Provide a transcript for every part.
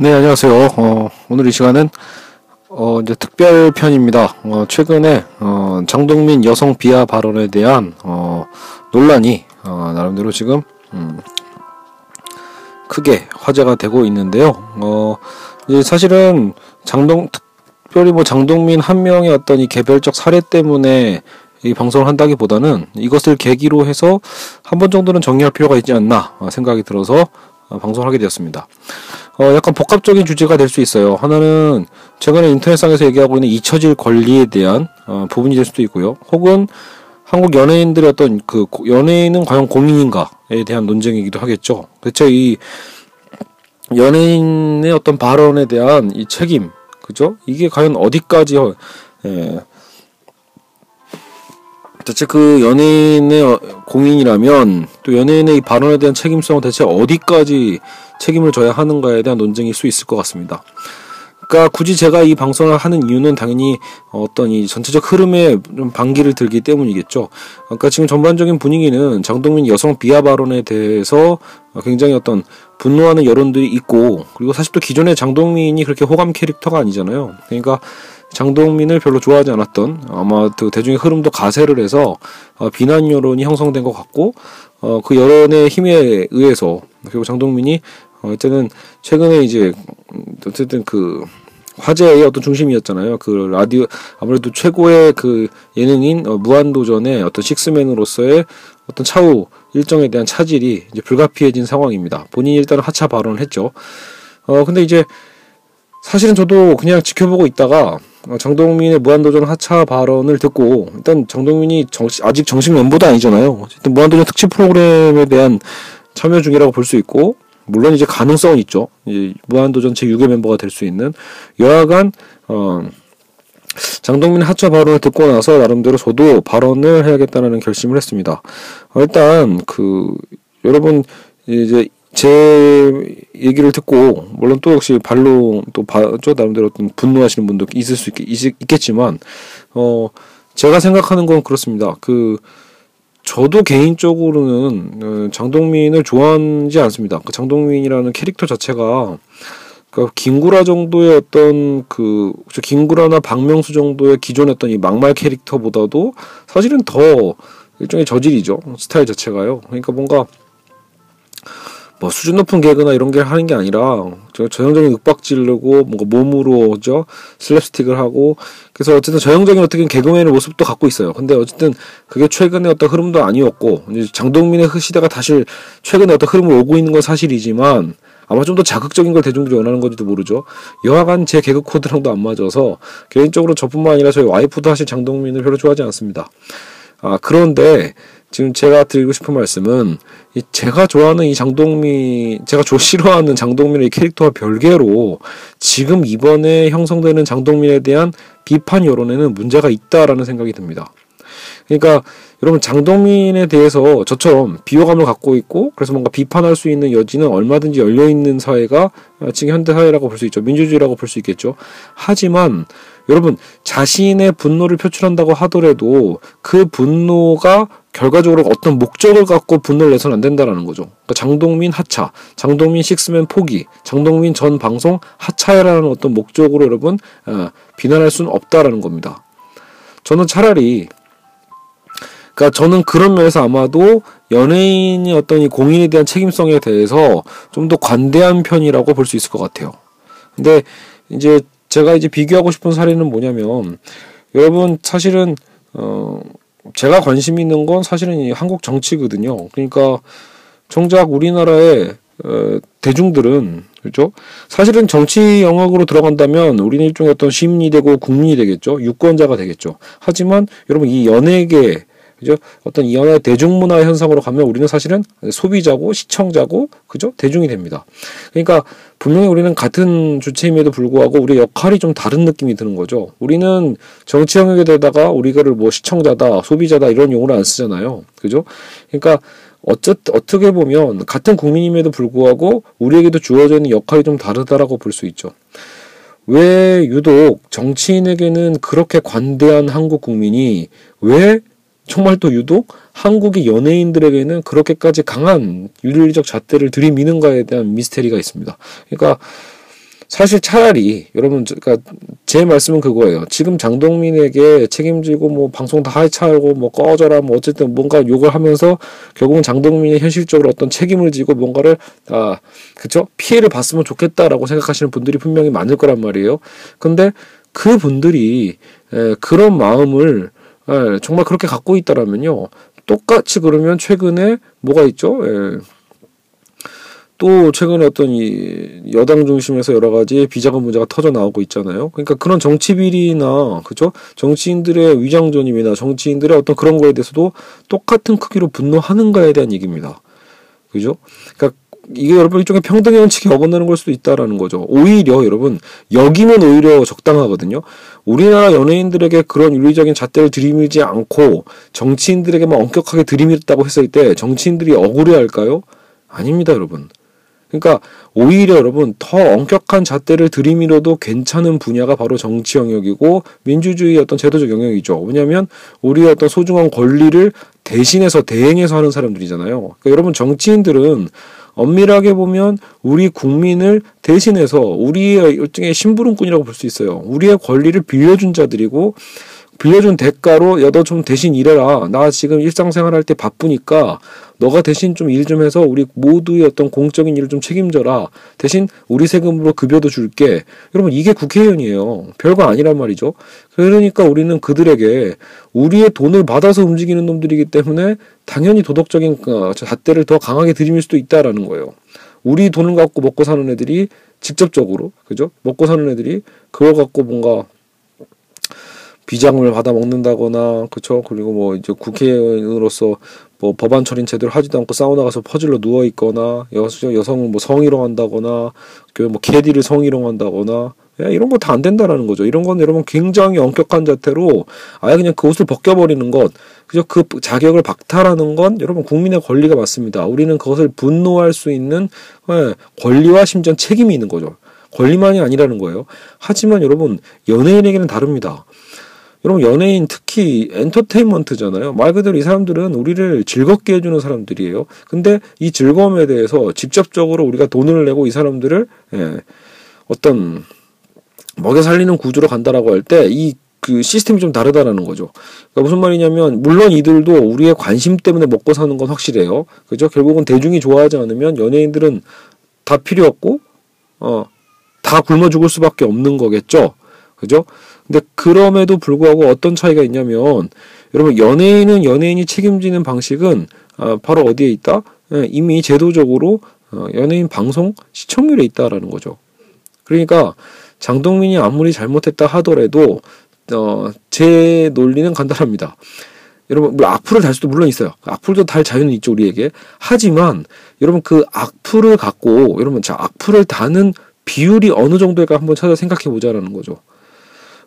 네, 안녕하세요. 어, 오늘 이 시간은 어, 이제 특별 편입니다. 어, 최근에 어, 장동민 여성 비하 발언에 대한 어, 논란이 어, 나름대로 지금 음, 크게 화제가 되고 있는데요. 어, 이제 사실은 장동 특별히 뭐 장동민 한 명의 어떤 이 개별적 사례 때문에 이 방송을 한다기보다는 이것을 계기로 해서 한 번 정도는 정리할 필요가 있지 않나 생각이 들어서 어, 방송을 하게 되었습니다. 어, 약간 복합적인 주제가 될 수 있어요. 하나는 최근에 인터넷상에서 얘기하고 있는 잊혀질 권리에 대한 어, 부분이 될 수도 있고요. 혹은 한국 연예인들의 어떤 그 연예인은 과연 공인인가에 대한 논쟁이기도 하겠죠. 대체 이 연예인의 어떤 발언에 대한 이 책임, 그죠? 이게 과연 어디까지 예, 대체 그 연예인의 어, 공인이라면 또 연예인의 이 발언에 대한 책임성은 대체 어디까지 책임을 져야 하는가에 대한 논쟁일 수 있을 것 같습니다. 그러니까 굳이 제가 이 방송을 하는 이유는 당연히 어떤 이 전체적 흐름에 좀 반기를 들기 때문이겠죠. 그러니까 지금 전반적인 분위기는 장동민 여성 비하 발언에 대해서 굉장히 어떤 분노하는 여론들이 있고 그리고 사실 또 기존의 장동민이 그렇게 호감 캐릭터가 아니잖아요. 그러니까 장동민을 별로 좋아하지 않았던 아마 그 대중의 흐름도 가세를 해서 어, 비난 여론이 형성된 것 같고 어, 그 여론의 힘에 의해서 그리고 장동민이 어, 이때는 최근에 이제 어쨌든 그 화제의 어떤 중심이었잖아요. 그 라디오 아무래도 최고의 그 예능인 어, 무한도전의 어떤 식스맨으로서의 어떤 차후 일정에 대한 차질이 이제 불가피해진 상황입니다. 본인이 일단은 하차 발언을 했죠. 어 근데 이제 사실은 저도 그냥 지켜보고 있다가 어, 정동민의 무한도전 하차 발언을 듣고 일단 정동민이 정식, 아직 정식 멤버도 아니잖아요. 어쨌든 무한도전 특집 프로그램에 대한 참여 중이라고 볼 수 있고 물론 이제 가능성은 있죠. 이제 무한도전 제 6의 멤버가 될 수 있는 여하간 어 장동민 하차 발언을 듣고 나서 나름대로 저도 발언을 해야겠다는 결심을 했습니다. 어, 일단 그 여러분 이제 제 얘기를 듣고 물론 또 역시 발로 또 봐죠 나름대로 어떤 분노하시는 분도 있을 수 있, 겠지만 어 제가 생각하는 건 그렇습니다. 그 저도 개인적으로는 어, 장동민을 좋아하지 않습니다. 그 장동민이라는 캐릭터 자체가 그 김구라 정도의 어떤 그 김구라나 박명수 정도의 기존 어떤 이 막말 캐릭터보다도 사실은 더 일종의 저질이죠 스타일 자체가요. 그러니까 뭔가 뭐 수준 높은 개그나 이런 게 하는 게 아니라 저 전형적인 윽박 지르고 뭔가 몸으로 죠 슬랩스틱을 하고 그래서 어쨌든 전형적인 어떻게 개그맨의 모습도 갖고 있어요. 근데 어쨌든 그게 최근의 어떤 흐름도 아니었고 이제 장동민의 그 시대가 다시 최근에 어떤 흐름을 오고 있는 건 사실이지만 아마 좀 더 자극적인 걸 대중들이 원하는 건지도 모르죠. 여하간 제 개그 코드랑도 안 맞아서 개인적으로 저뿐만 아니라 저희 와이프도 사실 장동민을 별로 좋아하지 않습니다. 아 그런데 지금 제가 드리고 싶은 말씀은 이 제가 좋아하는 이 장동민, 제가 조 싫어하는 장동민의 캐릭터와 별개로 지금 이번에 형성되는 장동민에 대한 비판 여론에는 문제가 있다라는 생각이 듭니다. 그러니까 여러분 장동민에 대해서 저처럼 비호감을 갖고 있고 그래서 뭔가 비판할 수 있는 여지는 얼마든지 열려 있는 사회가 지금 현대 사회라고 볼 수 있죠. 민주주의라고 볼 수 있겠죠. 하지만 여러분 자신의 분노를 표출한다고 하더라도 그 분노가 결과적으로 어떤 목적을 갖고 분노를 내서는 안 된다라는 거죠. 그러니까 장동민 하차, 장동민 식스맨 포기, 장동민 전 방송 하차라는 어떤 목적으로 여러분 어, 비난할 수는 없다라는 겁니다. 저는 차라리 그러니까 저는 그런 면에서 아마도 연예인이 어떤 이 공인에 대한 책임성에 대해서 좀 더 관대한 편이라고 볼 수 있을 것 같아요. 근데 이제 제가 이제 비교하고 싶은 사례는 뭐냐면 여러분 사실은 어 제가 관심 있는 건 사실은 이 한국 정치거든요. 그러니까 정작 우리나라의 어, 대중들은 그렇죠? 사실은 정치 영역으로 들어간다면 우리는 일종의 어떤 시민이 되고 국민이 되겠죠. 유권자가 되겠죠. 하지만 여러분 이 연예계 그죠? 어떤 이 연예 대중문화 현상으로 가면 우리는 사실은 소비자고 시청자고 그죠? 대중이 됩니다. 그러니까 분명히 우리는 같은 주체임에도 불구하고 우리의 역할이 좀 다른 느낌이 드는 거죠. 우리는 정치 영역에다가 우리가를 뭐 시청자다, 소비자다 이런 용어를 안 쓰잖아요. 그죠? 그러니까 어쨌 어떻게 보면 같은 국민임에도 불구하고 우리에게도 주어져 있는 역할이 좀 다르다라고 볼 수 있죠. 왜 유독 정치인에게는 그렇게 관대한 한국 국민이 왜 정말 또 유독 한국의 연예인들에게는 그렇게까지 강한 윤리적 잣대를 들이미는가에 대한 미스테리가 있습니다. 그러니까 사실 차라리 여러분 그러니까 제 말씀은 그거예요. 지금 장동민에게 책임지고 뭐 방송 다 하차하고 뭐 꺼져라 뭐 어쨌든 뭔가 욕을 하면서 결국은 장동민이 현실적으로 어떤 책임을 지고 뭔가를 아 그쵸 피해를 봤으면 좋겠다라고 생각하시는 분들이 분명히 많을 거란 말이에요. 근데 그 분들이 에, 그런 마음을 에, 정말 그렇게 갖고 있다라면요. 똑같이 그러면 최근에 뭐가 있죠? 에, 또 최근에 어떤 이 여당 중심에서 여러 가지 비자금 문제가 터져 나오고 있잖아요. 그러니까 그런 정치 비리나 그죠? 정치인들의 위장 전임이나 정치인들의 어떤 그런 거에 대해서도 똑같은 크기로 분노하는가에 대한 얘기입니다. 그죠? 그러니까 이게 여러분 일종의 평등의 원칙이 어긋나는 걸 수도 있다라는 거죠. 오히려 여러분 여기면 오히려 적당하거든요. 우리나라 연예인들에게 그런 윤리적인 잣대를 들이밀지 않고 정치인들에게만 엄격하게 들이밀었다고 했을 때 정치인들이 억울해할까요? 아닙니다, 여러분. 그러니까 오히려 여러분 더 엄격한 잣대를 들이밀어도 괜찮은 분야가 바로 정치 영역이고 민주주의 어떤 제도적 영역이죠. 왜냐하면 우리의 어떤 소중한 권리를 대신해서 대행해서 하는 사람들이잖아요. 그러니까 여러분 정치인들은 엄밀하게 보면 우리 국민을 대신해서 우리의 일종의 심부름꾼이라고 볼 수 있어요. 우리의 권리를 빌려준 자들이고 빌려준 대가로 야 너 좀 대신 일해라. 나 지금 일상생활 할 때 바쁘니까 너가 대신 좀일좀 해서 우리 모두의 어떤 공적인 일을 좀 책임져라. 대신 우리 세금으로 급여도 줄게. 여러분 이게 국회의원이에요. 별거 아니란 말이죠. 그러니까 우리는 그들에게 우리의 돈을 받아서 움직이는 놈들이기 때문에 당연히 도덕적인 어, 잣대를 더 강하게 들이밀 수도 있다라는 거예요. 우리 돈을 갖고 먹고 사는 애들이 직접적으로 그죠? 먹고 사는 애들이 그걸 갖고 뭔가 비자금을 받아 먹는다거나 그렇죠 그리고 뭐 이제 국회의원으로서 뭐 법안 처리 제대로 하지도 않고 사우나 가서 퍼질러 누워 있거나 여성 여성을 뭐 성희롱한다거나 그뭐 캐디를 성희롱한다거나 예, 이런 거 다 안 된다라는 거죠. 이런 건 여러분 굉장히 엄격한 자태로 아예 그냥 그 옷을 벗겨버리는 것, 그죠? 그 자격을 박탈하는 건 여러분 국민의 권리가 맞습니다. 우리는 그것을 분노할 수 있는 예, 권리와 심지어 책임이 있는 거죠. 권리만이 아니라는 거예요. 하지만 여러분 연예인에게는 다릅니다. 여러분 연예인 특히 엔터테인먼트잖아요. 말 그대로 이 사람들은 우리를 즐겁게 해주는 사람들이에요. 근데 이 즐거움에 대해서 직접적으로 우리가 돈을 내고 이 사람들을 예, 어떤 먹여 살리는 구조로 간다라고 할 때이 그 시스템이 좀 다르다라는 거죠. 그러니까 무슨 말이냐면 물론 이들도 우리의 관심 때문에 먹고 사는 건 확실해요. 그죠? 결국은 대중이 좋아하지 않으면 연예인들은 다 필요 없고 어 다 굶어 죽을 수밖에 없는 거겠죠. 그죠? 근데 그럼에도 불구하고 어떤 차이가 있냐면 여러분 연예인은 연예인이 책임지는 방식은 어, 바로 어디에 있다? 예, 이미 제도적으로 어, 연예인 방송 시청률에 있다라는 거죠. 그러니까 장동민이 아무리 잘못했다 하더라도 어, 제 논리는 간단합니다. 여러분 뭐 악플을 달 수도 물론 있어요. 악플도 달 자유는 있죠 우리에게. 하지만 여러분 그 악플을 갖고 여러분 자 악플을 다는 비율이 어느 정도일까 한번 찾아 생각해 보자라는 거죠.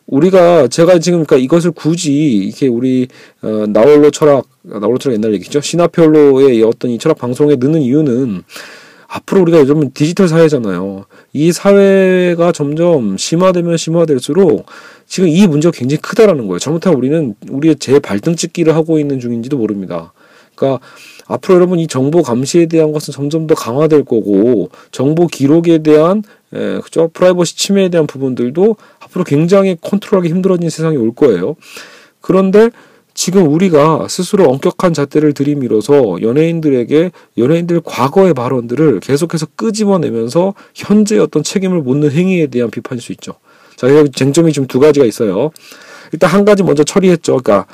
우리가 제가 지금 그러니까 이것을 굳이 이렇게 우리 어, 나홀로 철학 나홀로 철학 옛날 얘기죠 시나펠로의 어떤 이 철학 방송에 넣는 이유는 앞으로 우리가 요즘은 디지털 사회잖아요. 이 사회가 점점 심화되면 심화될수록 지금 이 문제가 굉장히 크다라는 거예요. 잘못하면 우리는 우리의 제 발등 찍기를 하고 있는 중인지도 모릅니다. 그러니까 앞으로 여러분 이 정보 감시에 대한 것은 점점 더 강화될 거고 정보 기록에 대한 예, 그죠? 프라이버시 침해에 대한 부분들도 앞으로 굉장히 컨트롤하기 힘들어진 세상이 올 거예요. 그런데 지금 우리가 스스로 엄격한 잣대를 들이밀어서 연예인들에게 연예인들 과거의 발언들을 계속해서 끄집어내면서 현재 어떤 책임을 묻는 행위에 대한 비판일 수 있죠. 자, 여기 쟁점이 지금 두 가지가 있어요. 일단 한 가지 먼저 처리했죠. 그러니까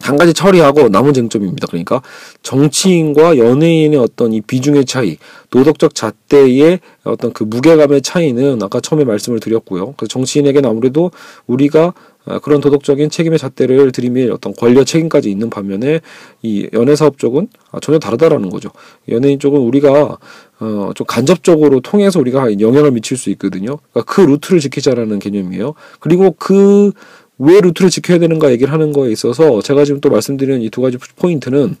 한 가지 처리하고 남은 쟁점입니다. 그러니까 정치인과 연예인의 어떤 이 비중의 차이, 도덕적 잣대의 어떤 그 무게감의 차이는 아까 처음에 말씀을 드렸고요. 그래서 정치인에게는 아무래도 우리가 아, 그런 도덕적인 책임의 잣대를 들이밀 어떤 권력 책임까지 있는 반면에 이 연예 사업 쪽은 아, 전혀 다르다라는 거죠. 연예인 쪽은 우리가 어, 좀 간접적으로 통해서 우리가 영향을 미칠 수 있거든요. 그러니까 그 루트를 지키자라는 개념이에요. 그리고 그 왜 루트를 지켜야 되는가 얘기를 하는 거에 있어서 제가 지금 또 말씀드리는 이 두 가지 포인트는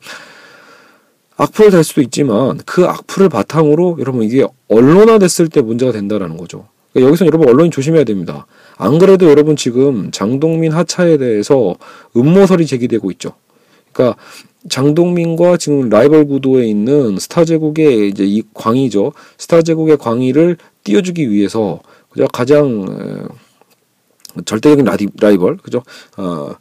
악플을 달 수도 있지만 그 악플을 바탕으로 여러분 이게 언론화 됐을 때 문제가 된다라는 거죠. 그러니까 여기서 여러분 언론이 조심해야 됩니다. 안 그래도 여러분 지금 장동민 하차에 대해서 음모설이 제기되고 있죠. 그러니까 장동민과 지금 라이벌 구도에 있는 스타 제국의 이제 이 광희죠. 스타 제국의 광희를 띄워주기 위해서 가장 절대적인 라디, 라이벌 그죠. 어,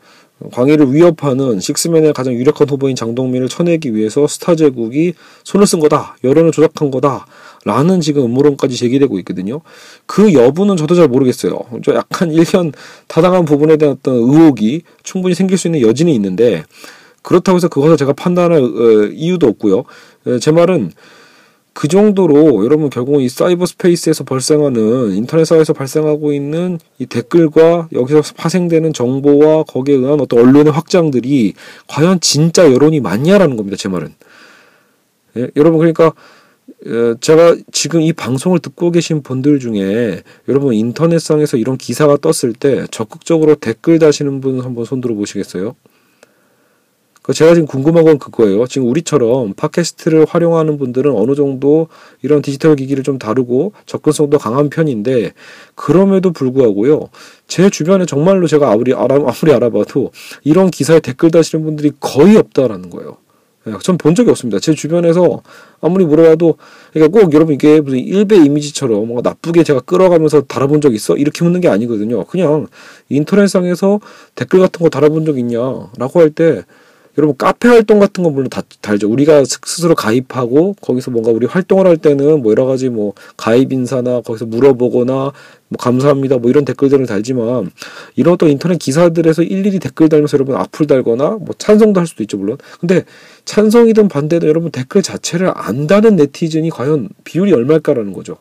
광희를 위협하는 식스맨의 가장 유력한 후보인 장동민을 쳐내기 위해서 스타 제국이 손을 쓴 거다. 여론을 조작한 거다. 라는 지금 음모론까지 제기되고 있거든요. 그 여부는 저도 잘 모르겠어요. 저 약간 일견 타당한 부분에 대한 어떤 의혹이 충분히 생길 수 있는 여진이 있는데 그렇다고 해서 그것을 제가 판단할 어, 이유도 없고요. 제 말은 그 정도로 여러분 결국은 이 사이버 스페이스에서 발생하는 인터넷 사회에서 발생하고 있는 이 댓글과 여기서 파생되는 정보와 거기에 의한 어떤 언론의 확장들이 과연 진짜 여론이 맞냐라는 겁니다. 제 말은. 예, 여러분 그러니까 어, 제가 지금 이 방송을 듣고 계신 분들 중에 여러분 인터넷상에서 이런 기사가 떴을 때 적극적으로 댓글 다시는 분 한번 손 들어 보시겠어요? 그 제가 지금 궁금한 건 그거예요. 지금 우리처럼 팟캐스트를 활용하는 분들은 어느 정도 이런 디지털 기기를 좀 다루고 접근성도 강한 편인데 그럼에도 불구하고요. 제 주변에 정말로 제가 아무리 알아, 아무리 알아봐도 이런 기사에 댓글 다시는 분들이 거의 없다라는 거예요. 예, 전본 적이 없습니다. 제 주변에서 아무리 물어봐도 그러니까 꼭 여러분 이게 무슨 일베 이미지처럼 뭔가 나쁘게 제가 끌어가면서 달아본 적 있어? 이렇게 묻는 게 아니거든요. 그냥 인터넷상에서 댓글 같은 거 달아본 적 있냐라고 할 때 여러분 카페 활동 같은 건 물론 다 달죠. 우리가 스스로 가입하고 거기서 뭔가 우리 활동을 할 때는 뭐 여러 가지 뭐 가입 인사나 거기서 물어보거나 뭐 감사합니다 뭐 이런 댓글들을 달지만 이런 또 인터넷 기사들에서 일일이 댓글 달면서 여러분 악플 달거나 뭐 찬성도 할 수도 있죠 물론. 근데 찬성이든 반대든 여러분 댓글 자체를 안다는 네티즌이 과연 비율이 얼마일까라는 거죠.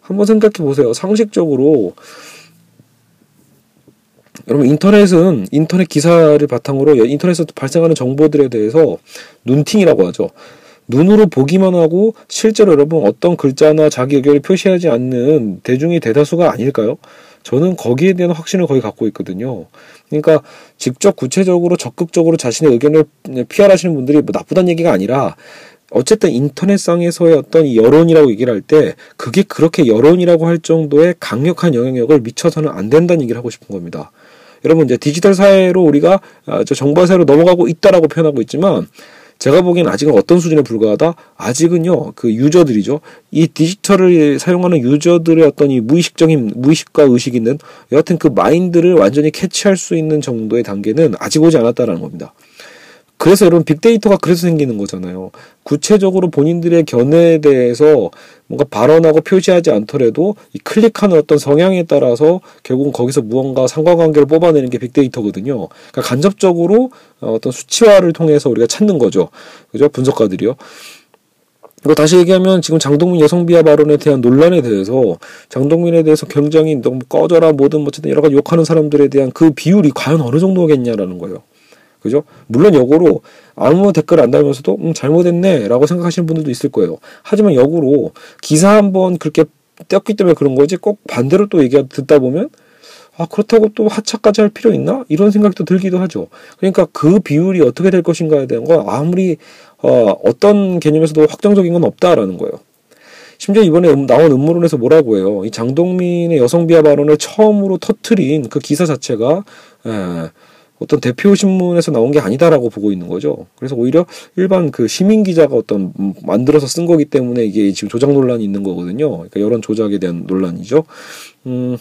한번 생각해 보세요. 상식적으로 여러분 인터넷은 인터넷 기사를 바탕으로 인터넷에서 발생하는 정보들에 대해서 눈팅이라고 하죠. 눈으로 보기만 하고 실제로 여러분 어떤 글자나 자기 의견을 표시하지 않는 대중의 대다수가 아닐까요? 저는 거기에 대한 확신을 거의 갖고 있거든요. 그러니까 직접 구체적으로 적극적으로 자신의 의견을 피할하시는 분들이 뭐 나쁘다는 얘기가 아니라 어쨌든 인터넷상에서의 어떤 이 여론이라고 얘기를 할 때 그게 그렇게 여론이라고 할 정도의 강력한 영향력을 미쳐서는 안 된다는 얘기를 하고 싶은 겁니다. 여러분 이제 디지털 사회로 우리가 아, 저 정보 사회로 넘어가고 있다라고 표현하고 있지만 제가 보기엔 아직은 어떤 수준에 불과하다? 아직은요, 그 유저들이죠. 이 디지털을 사용하는 유저들의 어떤 이 무의식적인, 무의식과 의식 있는 여하튼 그 마인드를 완전히 캐치할 수 있는 정도의 단계는 아직 오지 않았다라는 겁니다. 그래서 여러분 빅데이터가 그래서 생기는 거잖아요. 구체적으로 본인들의 견해에 대해서 뭔가 발언하고 표시하지 않더라도 이 클릭하는 어떤 성향에 따라서 결국은 거기서 무언가 상관관계를 뽑아내는 게 빅데이터거든요. 그러니까 간접적으로 어떤 수치화를 통해서 우리가 찾는 거죠. 그죠? 분석가들이요. 그리고 다시 얘기하면 지금 장동민 여성 비하 발언에 대한 논란에 대해서 장동민에 대해서 굉장히 너무 꺼져라 뭐든 어쨌든 여러 가지 욕하는 사람들에 대한 그 비율이 과연 어느 정도겠냐라는 거예요. 그죠? 물론 역으로 아무 댓글 안 달면서도 음, 잘못했네라고 생각하시는 분들도 있을 거예요. 하지만 역으로 기사 한번 그렇게 떼었기 때문에 그런 거지 꼭 반대로 또 얘기 듣다 보면 아 그렇다고 또 하차까지 할 필요 있나 이런 생각이 또 들기도 하죠. 그러니까 그 비율이 어떻게 될 것인가에 대한 건 아무리 어, 어떤 개념에서도 확정적인 건 없다라는 거예요. 심지어 이번에 음, 나온 음모론에서 뭐라고 해요? 이 장동민의 여성 비하 발언을 처음으로 터트린 그 기사 자체가 에, 예, 어떤 대표 신문에서 나온 게 아니다라고 보고 있는 거죠. 그래서 오히려 일반 그 시민 기자가 어떤 만들어서 쓴 거기 때문에 이게 지금 조작 논란이 있는 거거든요. 그러니까 여론 조작에 대한 논란이죠. 음.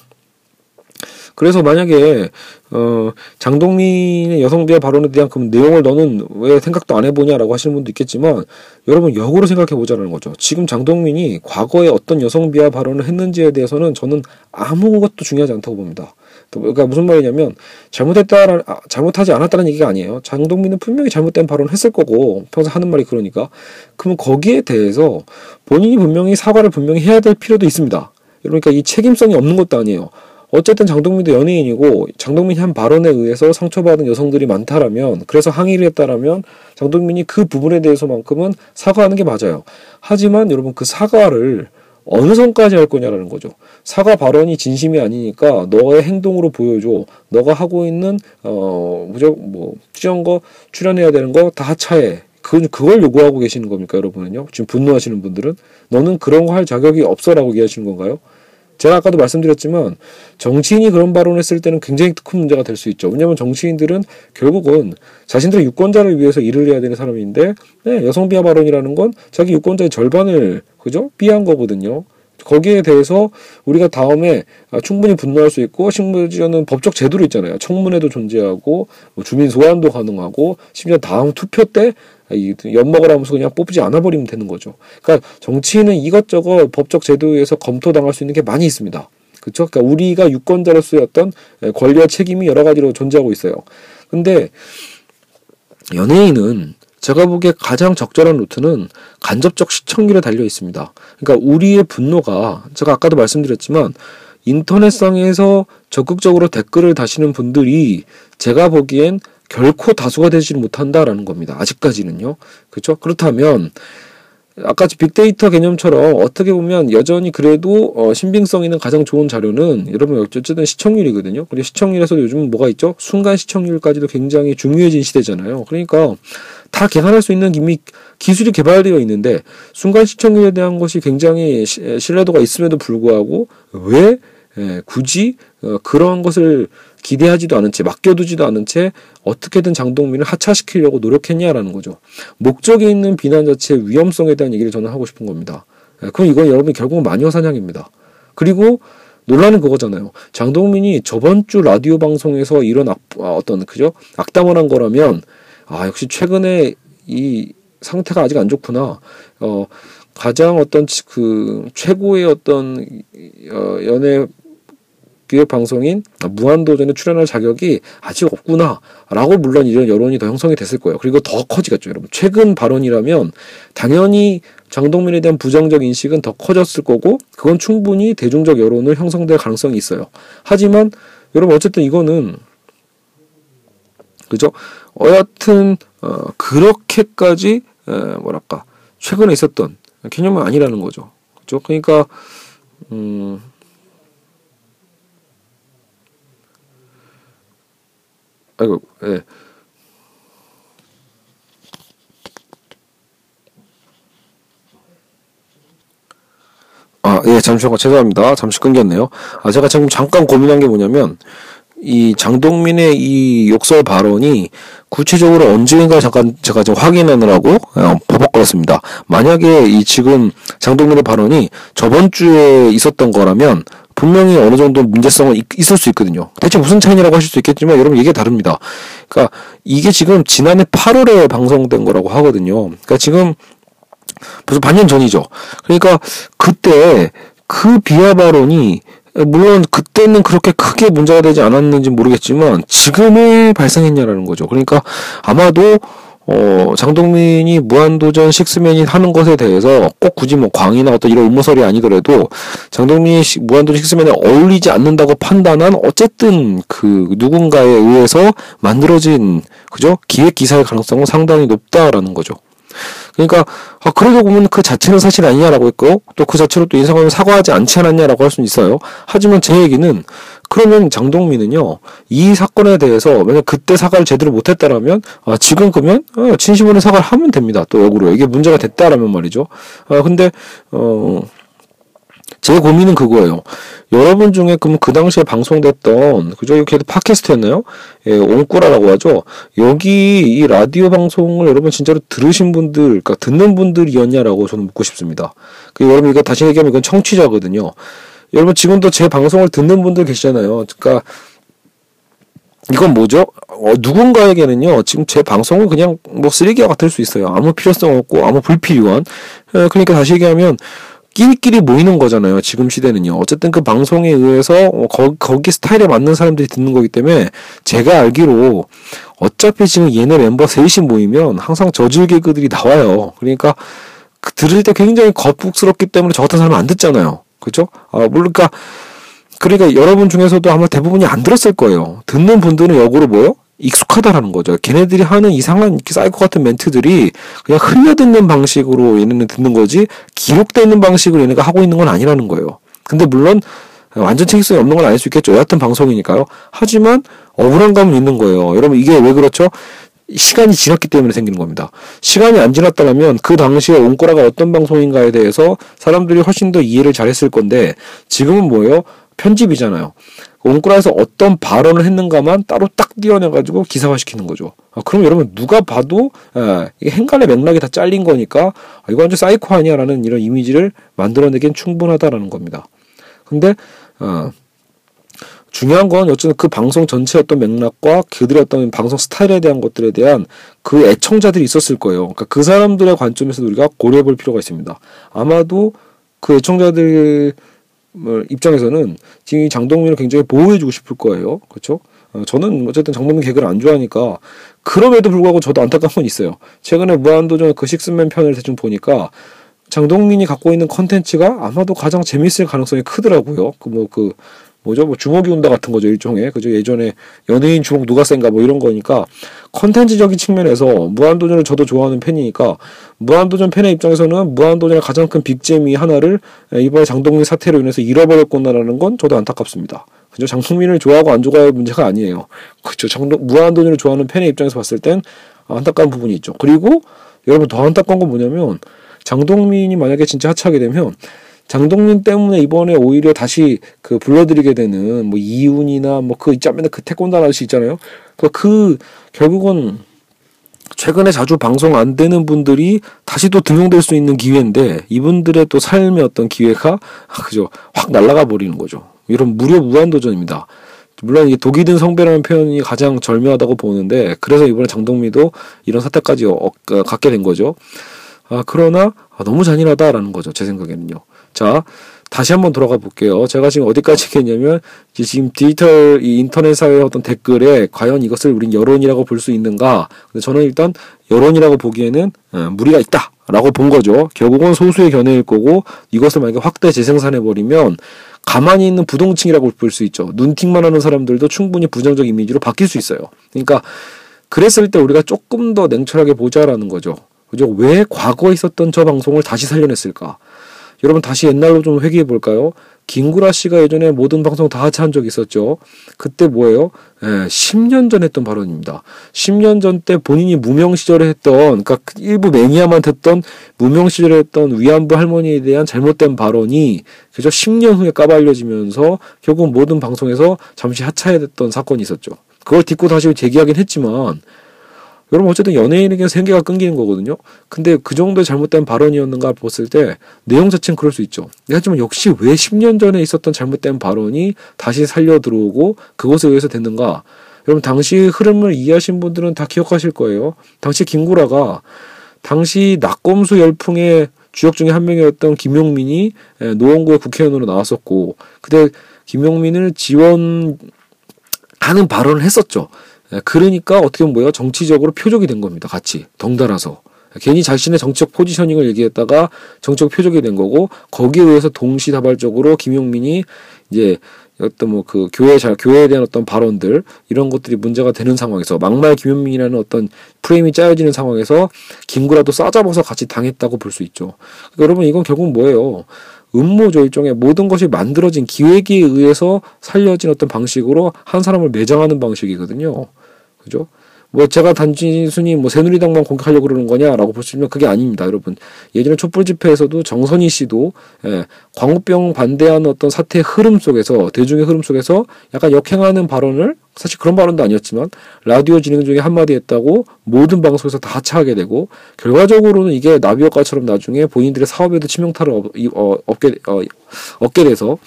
그래서 만약에 어 장동민의 여성비하 발언에 대한 그 내용을 너는 왜 생각도 안 해보냐라고 하시는 분도 있겠지만 여러분 역으로 생각해 보자는 거죠. 지금 장동민이 과거에 어떤 여성비하 발언을 했는지에 대해서는 저는 아무것도 중요하지 않다고 봅니다. 그러니까 무슨 말이냐면 잘못했다 아, 잘못하지 않았다는 얘기가 아니에요. 장동민은 분명히 잘못된 발언을 했을 거고 평소 하는 말이 그러니까 그러면 거기에 대해서 본인이 분명히 사과를 분명히 해야 될 필요도 있습니다. 그러니까 이 책임성이 없는 것도 아니에요. 어쨌든 장동민도 연예인이고 장동민이 한 발언에 의해서 상처받은 여성들이 많다라면 그래서 항의를 했다라면 장동민이 그 부분에 대해서만큼은 사과하는 게 맞아요. 하지만 여러분 그 사과를 어느 선까지 할 거냐라는 거죠. 사과 발언이 진심이 아니니까 너의 행동으로 보여줘. 너가 하고 있는 어 무적 뭐 투정 거 출연해야 되는 거 다 하차해. 그 그걸 요구하고 계시는 겁니까, 여러분은요? 지금 분노하시는 분들은 너는 그런 거 할 자격이 없어라고 얘기하시는 건가요? 제가 아까도 말씀드렸지만 정치인이 그런 발언을 했을 때는 굉장히 큰 문제가 될 수 있죠. 왜냐하면 정치인들은 결국은 자신들의 유권자를 위해서 일을 해야 되는 사람인데 네, 여성 비하 발언이라는 건 자기 유권자의 절반을 그죠 비한 거거든요. 거기에 대해서 우리가 다음에 충분히 분노할 수 있고 심지어는 법적 제도로 있잖아요. 청문회도 존재하고 뭐 주민 소환도 가능하고 심지어 다음 투표 때 엿먹을 하면서 그냥 뽑지 않아 버리면 되는 거죠. 그러니까 정치인은 이것저것 법적 제도에서 검토당할 수 있는 게 많이 있습니다. 그렇죠? 그러니까 우리가 유권자로서의 어떤 권리와 책임이 여러 가지로 존재하고 있어요. 근데 연예인은 제가 보기에 가장 적절한 루트는 간접적 시청률에 달려 있습니다. 그러니까 우리의 분노가 제가 아까도 말씀드렸지만 인터넷상에서 적극적으로 댓글을 다시는 분들이 제가 보기엔 결코 다수가 되지는 못한다라는 겁니다. 아직까지는요. 그렇죠? 그렇다면 아까 빅데이터 개념처럼 어떻게 보면 여전히 그래도 어, 신빙성 있는 가장 좋은 자료는 여러분 어쨌든 시청률이거든요. 근데 시청률에서도 요즘 뭐가 있죠? 순간 시청률까지도 굉장히 중요해진 시대잖아요. 그러니까 다 계산할 수 있는 이미 기술이 개발되어 있는데 순간 시청률에 대한 것이 굉장히 시, 신뢰도가 있음에도 불구하고 왜 예, 굳이 어, 그런 것을 기대하지도 않은 채 맡겨두지도 않은 채 어떻게든 장동민을 하차시키려고 노력했냐라는 거죠. 목적에 있는 비난 자체의 위험성에 대한 얘기를 저는 하고 싶은 겁니다. 예, 그럼 이건 여러분 결국은 마녀 사냥입니다. 그리고 논란은 그거잖아요. 장동민이 저번 주 라디오 방송에서 이런 악, 아, 어떤 그죠 악담을 한 거라면 아 역시 최근에 이 상태가 아직 안 좋구나. 어 가장 어떤 그 최고의 어떤 어 연애 기획 방송인 무한도전에 출연할 자격이 아직 없구나라고 물론 이런 여론이 더 형성이 됐을 거예요. 그리고 더 커지겠죠, 여러분. 최근 발언이라면 당연히 장동민에 대한 부정적 인식은 더 커졌을 거고 그건 충분히 대중적 여론을 형성될 가능성이 있어요. 하지만 여러분 어쨌든 이거는 그죠? 어 여튼 어 그렇게까지 에, 뭐랄까 최근에 있었던 개념은 아니라는 거죠. 그죠? 그러니까 음 아이고, 예. 아, 예, 잠시만, 죄송합니다. 잠시 끊겼네요. 아, 제가 지금 잠깐 고민한 게 뭐냐면, 이 장동민의 이 욕설 발언이 구체적으로 언제인가 잠깐 제가 좀 확인하느라고 어, 버벅거렸습니다. 만약에 이 지금 장동민의 발언이 저번 주에 있었던 거라면 분명히 어느 정도 문제성은 있, 을수 있거든요. 대체 무슨 차이냐라고 하실 수 있겠지만 여러분 얘기가 다릅니다. 그러니까 이게 지금 지난해 8월에 방송된 거라고 하거든요. 그러니까 지금 벌써 반년 전이죠. 그러니까 그때 그 비하 발언이 물론 그때는 그렇게 크게 문제가 되지 않았는지 모르겠지만 지금에 발생했냐라는 거죠. 그러니까 아마도 어, 장동민이 무한도전 식스맨이 하는 것에 대해서 꼭 굳이 뭐 광이나 어떤 이런 음모설이 아니더라도 장동민이 무한도전 식스맨에 어울리지 않는다고 판단한 어쨌든 그 누군가에 의해서 만들어진 그죠 기획 기사의 가능성은 상당히 높다라는 거죠. 그러니까 아, 그러고 보면 그 자체는 사실 아니냐라고 했고 또 그 자체로 또 인상하면 사과하지 않지 않았냐라고 할 수는 있어요. 하지만 제 얘기는 그러면 장동민은요 이 사건에 대해서 만약 그때 사과를 제대로 못했다라면 아, 지금 그러면 어, 진심으로 사과를 하면 됩니다. 또 역으로 이게 문제가 됐다라면 말이죠. 아 근데 어. 제 고민은 그거예요. 여러분 중에 그럼 그 당시에 방송됐던 그저 이렇게 팟캐스트였나요? 예, 옹꾸라라고 하죠. 여기 이 라디오 방송을 여러분 진짜로 들으신 분들, 그러니까 듣는 분들이었냐라고 저는 묻고 싶습니다. 그 여러분 이거 다시 얘기하면 이건 청취자거든요. 여러분 지금도 제 방송을 듣는 분들 계시잖아요. 그러니까 이건 뭐죠? 어, 누군가에게는요, 지금 제 방송은 그냥 뭐 쓰레기와 같을 수 있어요. 아무 필요성 없고, 아무 불필요한. 예, 그러니까 다시 얘기하면, 끼리끼리 모이는 거잖아요. 지금 시대는요. 어쨌든 그 방송에 의해서 어, 거, 거기 스타일에 맞는 사람들이 듣는 거기 때문에 제가 알기로 어차피 지금 얘네 멤버 셋이 모이면 항상 저질 개그들이 나와요. 그러니까 그 들을 때 굉장히 거북스럽기 때문에 저 같은 사람은 안 듣잖아요. 그죠? 아, 물론 그러니까 그러니까 여러분 중에서도 아마 대부분이 안 들었을 거예요. 듣는 분들은 역으로 뭐요? 익숙하다라는 거죠. 걔네들이 하는 이상한 사이코 같은 멘트들이 그냥 흘려듣는 방식으로 얘네는 듣는 거지 기록되어 있는 방식으로 얘네가 하고 있는 건 아니라는 거예요. 근데 물론 완전 책임성이 없는 건 아닐 수 있겠죠. 여하튼 방송이니까요. 하지만 억울한 감은 있는 거예요. 여러분 이게 왜 그렇죠? 시간이 지났기 때문에 생기는 겁니다. 시간이 안 지났다면 그 당시에 옹꾸라가 어떤 방송인가에 대해서 사람들이 훨씬 더 이해를 잘했을 건데 지금은 뭐예요? 편집이잖아요. 옹꾸라에서 어떤 발언을 했는가만 따로 딱 띄어내가지고 기사화시키는 거죠. 아, 그럼 여러분 누가 봐도 아, 이게 행간의 맥락이 다 잘린 거니까 아, 이거 완전 사이코 아니야라는 이런 이미지를 만들어내기엔 충분하다라는 겁니다. 근데 어, 중요한 건 어쨌든 그 방송 전체 어떤 맥락과 그들의 어떤 방송 스타일에 대한 것들에 대한 그 애청자들이 있었을 거예요. 그러니까 그 사람들의 관점에서 우리가 고려해 볼 필요가 있습니다. 아마도 그 애청자들 입장에서는 지금 장동민을 굉장히 보호해주고 싶을 거예요. 그렇죠? 어, 저는 어쨌든 장동민 개그를 안 좋아하니까 그럼에도 불구하고 저도 안타까운 건 있어요. 최근에 무한도전 그 식스맨 편을 대충 보니까 장동민이 갖고 있는 컨텐츠가 아마도 가장 재밌을 가능성이 크더라고요. 그 뭐그 뭐 그 뭐죠? 뭐 주먹이 온다 같은 거죠, 일종의. 그죠? 예전에 연예인 주먹 누가 센가 뭐 이런 거니까 컨텐츠적인 측면에서 무한도전을 저도 좋아하는 팬이니까 무한도전 팬의 입장에서는 무한도전의 가장 큰 빅재미 하나를 이번에 장동민 사태로 인해서 잃어버렸구나라는 건 저도 안타깝습니다. 그죠? 장동민을 좋아하고 안 좋아할 문제가 아니에요. 그죠? 장동, 무한도전을 좋아하는 팬의 입장에서 봤을 땐 안타까운 부분이 있죠. 그리고 여러분 더 안타까운 건 뭐냐면 장동민이 만약에 진짜 하차하게 되면 장동민 때문에 이번에 오히려 다시 그 불러들이게 되는 뭐 이윤이나 뭐 그 있자면 그 태권도 아저씨 있잖아요. 그, 그 결국은 최근에 자주 방송 안 되는 분들이 다시 또 등용될 수 있는 기회인데 이분들의 또 삶의 어떤 기회가 그죠 확 날아가 버리는 거죠. 이런 무료 무한 도전입니다. 물론 이게 독이 든 성배라는 표현이 가장 절묘하다고 보는데 그래서 이번에 장동민도 이런 사태까지 어, 어, 갖게 된 거죠. 아 그러나 아, 너무 잔인하다라는 거죠 제 생각에는요. 자, 다시 한번 돌아가 볼게요. 제가 지금 어디까지 했냐면 지금 디지털 이 인터넷 사회의 어떤 댓글에 과연 이것을 우린 여론이라고 볼 수 있는가? 근데 저는 일단 여론이라고 보기에는 어, 무리가 있다 라고 본 거죠. 결국은 소수의 견해일 거고 이것을 만약에 확대 재생산해 버리면 가만히 있는 부동층이라고 볼 수 있죠. 눈팅만 하는 사람들도 충분히 부정적 이미지로 바뀔 수 있어요. 그러니까 그랬을 때 우리가 조금 더 냉철하게 보자라는 거죠. 그죠? 왜 과거에 있었던 저 방송을 다시 살려냈을까? 여러분 다시 옛날로 좀 회귀해 볼까요? 김구라 씨가 예전에 모든 방송 다 하차한 적이 있었죠. 그때 뭐예요? 예, 10년 전 했던 발언입니다. 10년 전 때 본인이 무명 시절에 했던, 그러니까 일부 매니아만 듣던 무명 시절에 했던 위안부 할머니에 대한 잘못된 발언이 그저 10년 후에 까발려지면서 결국 모든 방송에서 잠시 하차해됐던 사건이 있었죠. 그걸 딛고 다시 재기하긴 했지만 여러분 어쨌든 연예인에게 생계가 끊기는 거거든요. 근데 그 정도의 잘못된 발언이었는가 봤을 때 내용 자체는 그럴 수 있죠. 하지만 역시 왜 10년 전에 있었던 잘못된 발언이 다시 살려 들어오고 그것에 의해서 됐는가? 여러분 당시 흐름을 이해하신 분들은 다 기억하실 거예요. 당시 김구라가 당시 낙검수 열풍의 주역 중에 한 명이었던 김용민이 노원구의 국회의원으로 나왔었고 그때 김용민을 지원하는 발언을 했었죠. 예, 그러니까 어떻게 보면 뭐야 정치적으로 표적이 된 겁니다. 같이 덩달아서 괜히 자신의 정치적 포지셔닝을 얘기했다가 정치적 표적이 된 거고 거기에 의해서 동시다발적으로 김용민이 이제 어떤 뭐 그 교회 잘 교회에 대한 어떤 발언들 이런 것들이 문제가 되는 상황에서 막말 김용민이라는 어떤 프레임이 짜여지는 상황에서 김구라도 싸잡아서 같이 당했다고 볼 수 있죠. 그러니까 여러분 이건 결국 뭐예요? 음모죠 일종의 모든 것이 만들어진 기획에 의해서 살려진 어떤 방식으로 한 사람을 매장하는 방식이거든요. 그죠? 뭐 제가 단순히 뭐 새누리당만 공격하려고 그러는 거냐라고 보시면 그게 아닙니다, 여러분. 예전에 촛불 집회에서도 정선희 씨도 예, 광우병 반대하는 어떤 사태의 흐름 속에서 대중의 흐름 속에서 약간 역행하는 발언을 사실 그런 발언도 아니었지만 라디오 진행 중에 한마디 했다고 모든 방송에서 다 하차하게 되고 결과적으로는 이게 나비효과처럼 나중에 본인들의 사업에도 치명타를 어, 어, 얻게 어, 얻게 돼서